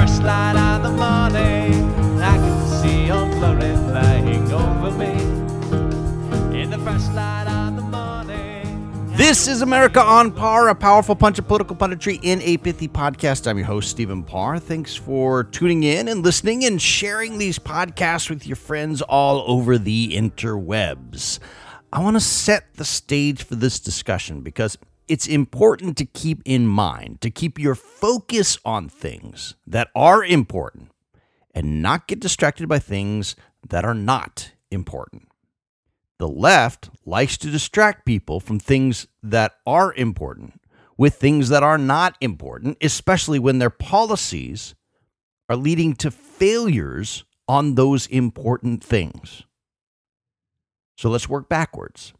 first light of the morning, I can see your over me. In the first light of the morning. This is America on Par, a powerful punch of political punditry in a pithy podcast. I'm your host, Stephen Parr. Thanks for tuning in and listening and sharing these podcasts with your friends all over the interwebs. I want to set the stage for this discussion because it's important to keep in mind, to keep your focus on things that are important and not get distracted by things that are not important. The left likes to distract people from things that are important with things that are not important, especially when their policies are leading to failures on those important things. So let's work backwards.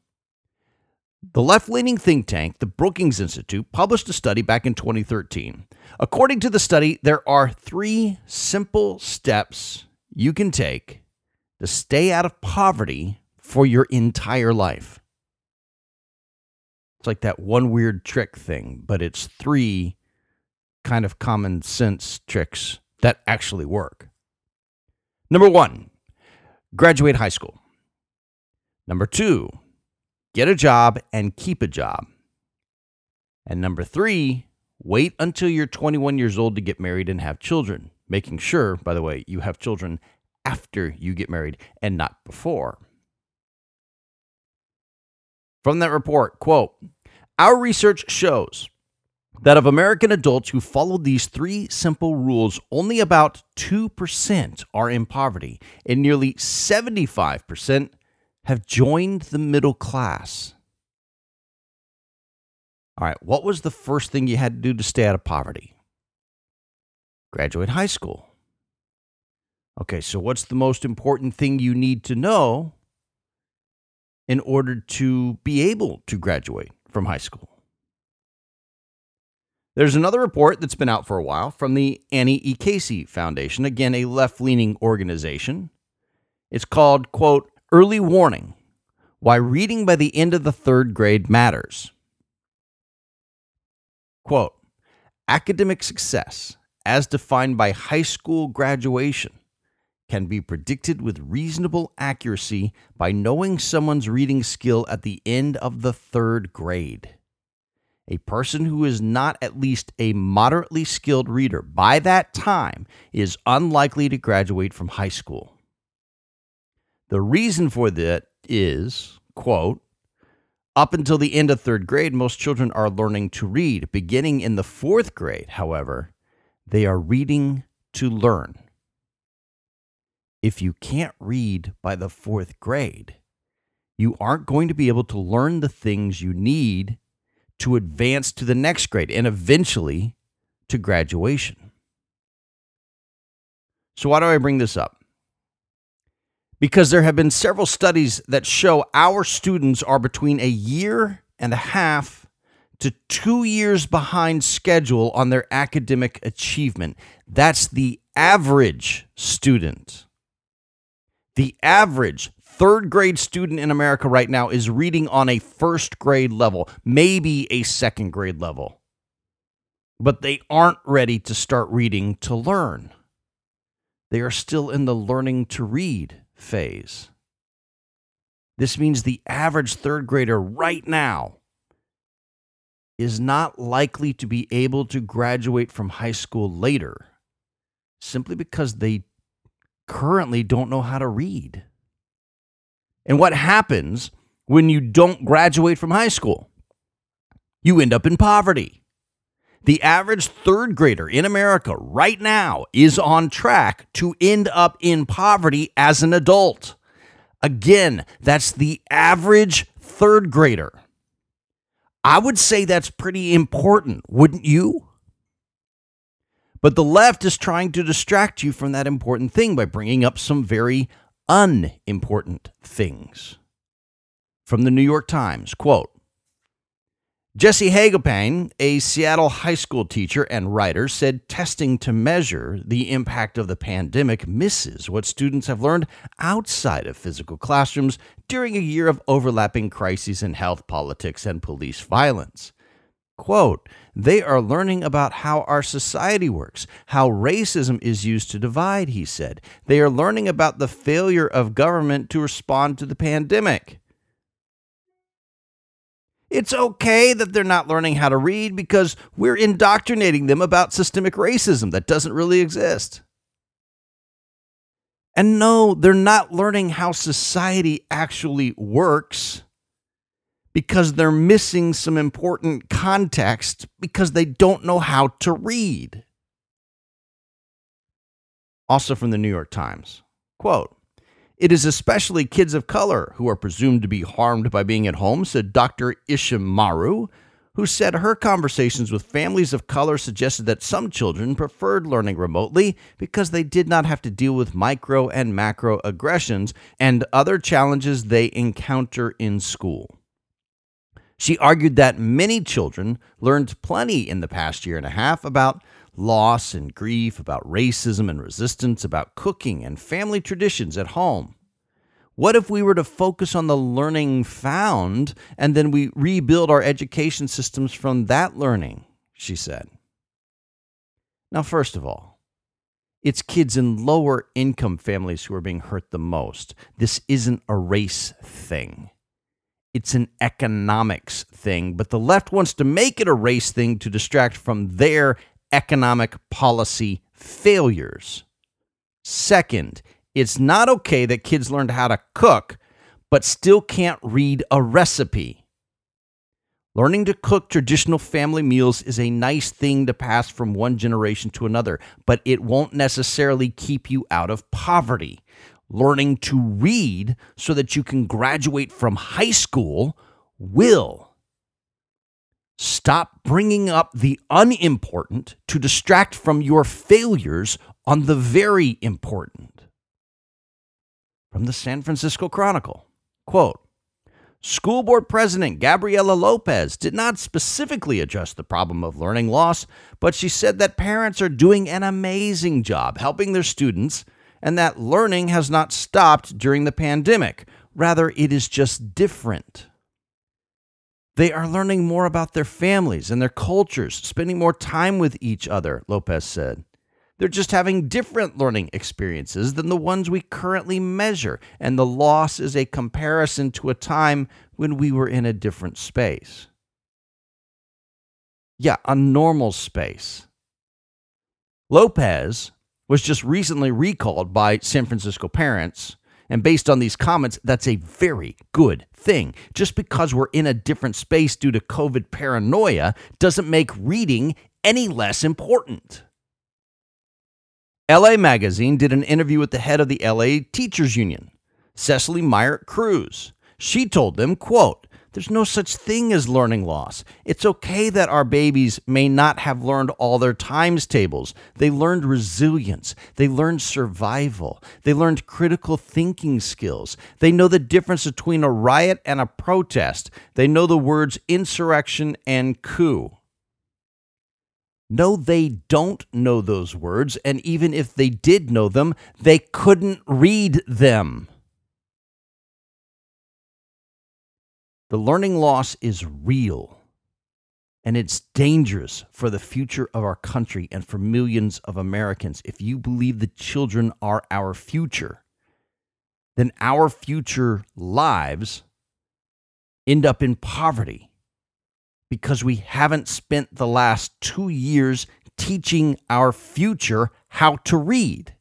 The left leaning think tank, the Brookings Institute, published a study back in 2013. According to the study, there are three simple steps you can take to stay out of poverty for your entire life. It's like that one weird trick thing, but it's three kind of common sense tricks that actually work. Number one, graduate high school. Number two, get a job and keep a job. And number three, wait until you're 21 years old to get married and have children, making sure, by the way, you have children after you get married and not before. From that report, quote, our research shows that of American adults who followed these three simple rules, only about 2% are in poverty, and nearly 75% have joined the middle class. All right, what was the first thing you had to do to stay out of poverty? Graduate high school. Okay, so what's the most important thing you need to know in order to be able to graduate from high school? There's another report that's been out for a while from the Annie E. Casey Foundation, again, a left leaning organization. It's called, quote, Early Warning Why Reading by the End of the Third Grade Matters. Quote, Academic success, as defined by high school graduation, can be predicted with reasonable accuracy by knowing someone's reading skill at the end of the third grade. A person who is not at least a moderately skilled reader by that time is unlikely to graduate from high school. The reason for that is, quote, up until the end of third grade, most children are learning to read. Beginning in the fourth grade, however, they are reading to learn. If you can't read by the fourth grade, you aren't going to be able to learn the things you need to advance to the next grade and eventually to graduation. So, why do I bring this up? Because there have been several studies that show our students are between a year and a half to two years behind schedule on their academic achievement. That's the average student. The average third grade student in America right now is reading on a first grade level, maybe a second grade level. But they aren't ready to start reading to learn. They are still in the learning to read phase. This means the average third grader right now is not likely to be able to graduate from high school later simply because they currently don't know how to read. And what happens when you don't graduate from high school? You end up in poverty. The average third grader in America right now is on track to end up in poverty as an adult. Again, that's the average third grader. I would say that's pretty important, wouldn't you? But the left is trying to distract you from that important thing by bringing up some very unimportant things. From the New York Times, quote, Jesse Hagopian, a Seattle high school teacher and writer, said testing to measure the impact of the pandemic misses what students have learned outside of physical classrooms during a year of overlapping crises in health, politics, and police violence. Quote, they are learning about how our society works, how racism is used to divide, he said. They are learning about the failure of government to respond to the pandemic. It's okay that they're not learning how to read because we're indoctrinating them about systemic racism that doesn't really exist. And no, they're not learning how society actually works because they're missing some important context because they don't know how to read. Also from the New York Times quote, it is especially kids of color who are presumed to be harmed by being at home, said Dr. Isham Maru, who said her conversations with families of color suggested that some children preferred learning remotely because they did not have to deal with micro and macro aggressions and other challenges they encounter in school. She argued that many children learned plenty in the past year and a half about loss and grief, about racism and resistance, about cooking and family traditions at home. What if we were to focus on the learning found and then we rebuild our education systems from that learning? She said. Now, first of all, it's kids in lower income families who are being hurt the most. This isn't a race thing. It's an economics thing, but the left wants to make it a race thing to distract from their economic policy failures. Second, it's not okay that kids learned how to cook but still can't read a recipe. Learning to cook traditional family meals is a nice thing to pass from one generation to another, but it won't necessarily keep you out of poverty. Learning to read so that you can graduate from high school will. Stop bringing up the unimportant to distract from your failures on the very important. From the San Francisco Chronicle quote, School board president Gabriela Lopez did not specifically address the problem of learning loss, but she said that parents are doing an amazing job helping their students and that learning has not stopped during the pandemic. Rather, it is just different. They are learning more about their families and their cultures, spending more time with each other, Lopez said. They're just having different learning experiences than the ones we currently measure, and the loss is a comparison to a time when we were in a different space. Yeah, a normal space. Lopez was just recently recalled by San Francisco parents and based on these comments, that's a very good thing. Just because we're in a different space due to COVID paranoia doesn't make reading any less important. LA Magazine did an interview with the head of the LA Teachers Union, Cecily Myart-Cruz. She told them, quote, there's no such thing as learning loss. It's okay that our babies may not have learned all their times tables. They learned resilience. They learned survival. They learned critical thinking skills. They know the difference between a riot and a protest. They know the words insurrection and coup. No, they don't know those words, and even if they did know them, they couldn't read them. The learning loss is real and it's dangerous for the future of our country and for millions of Americans. If you believe the children are our future, then our future lives end up in poverty because we haven't spent the last two years teaching our future how to read.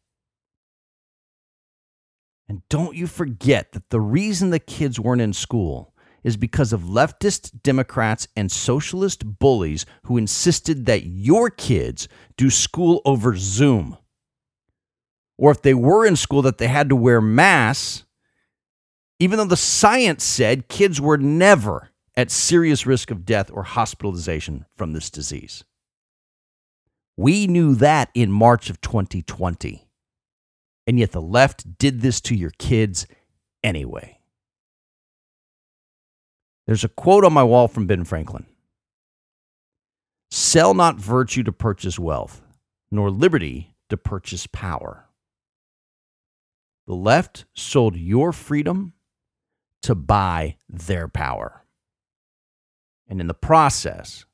And don't you forget that the reason the kids weren't in school is because of leftist Democrats and socialist bullies who insisted that your kids do school over Zoom. Or if they were in school, that they had to wear masks, even though the science said kids were never at serious risk of death or hospitalization from this disease. We knew that in March of 2020. And yet the left did this to your kids anyway. There's a quote on my wall from Ben Franklin Sell not virtue to purchase wealth, nor liberty to purchase power. The left sold your freedom to buy their power. And in the process,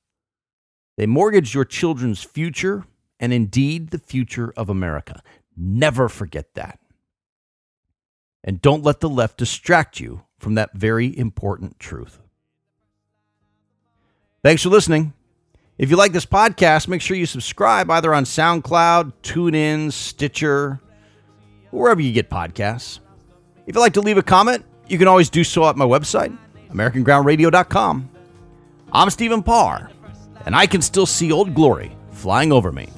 They mortgaged your children's future and indeed the future of America. Never forget that. And don't let the left distract you from that very important truth. Thanks for listening. If you like this podcast, make sure you subscribe either on SoundCloud, TuneIn, Stitcher, wherever you get podcasts. If you'd like to leave a comment, you can always do so at my website, AmericanGroundRadio.com. I'm Stephen Parr, and I can still see Old Glory flying over me.